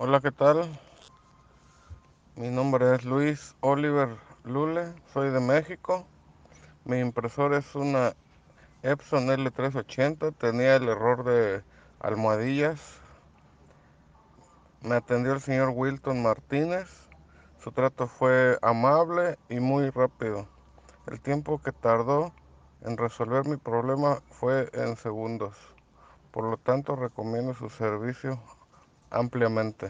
Hola, ¿qué tal? Mi nombre es Luis Oliver Lule, soy de México. Mi impresora es una Epson L380, tenía el error de almohadillas. Me atendió el señor Wilton Martínez. Su trato fue amable y muy rápido. El tiempo que tardó en resolver mi problema fue en segundos. Por lo tanto, recomiendo su servicio ampliamente.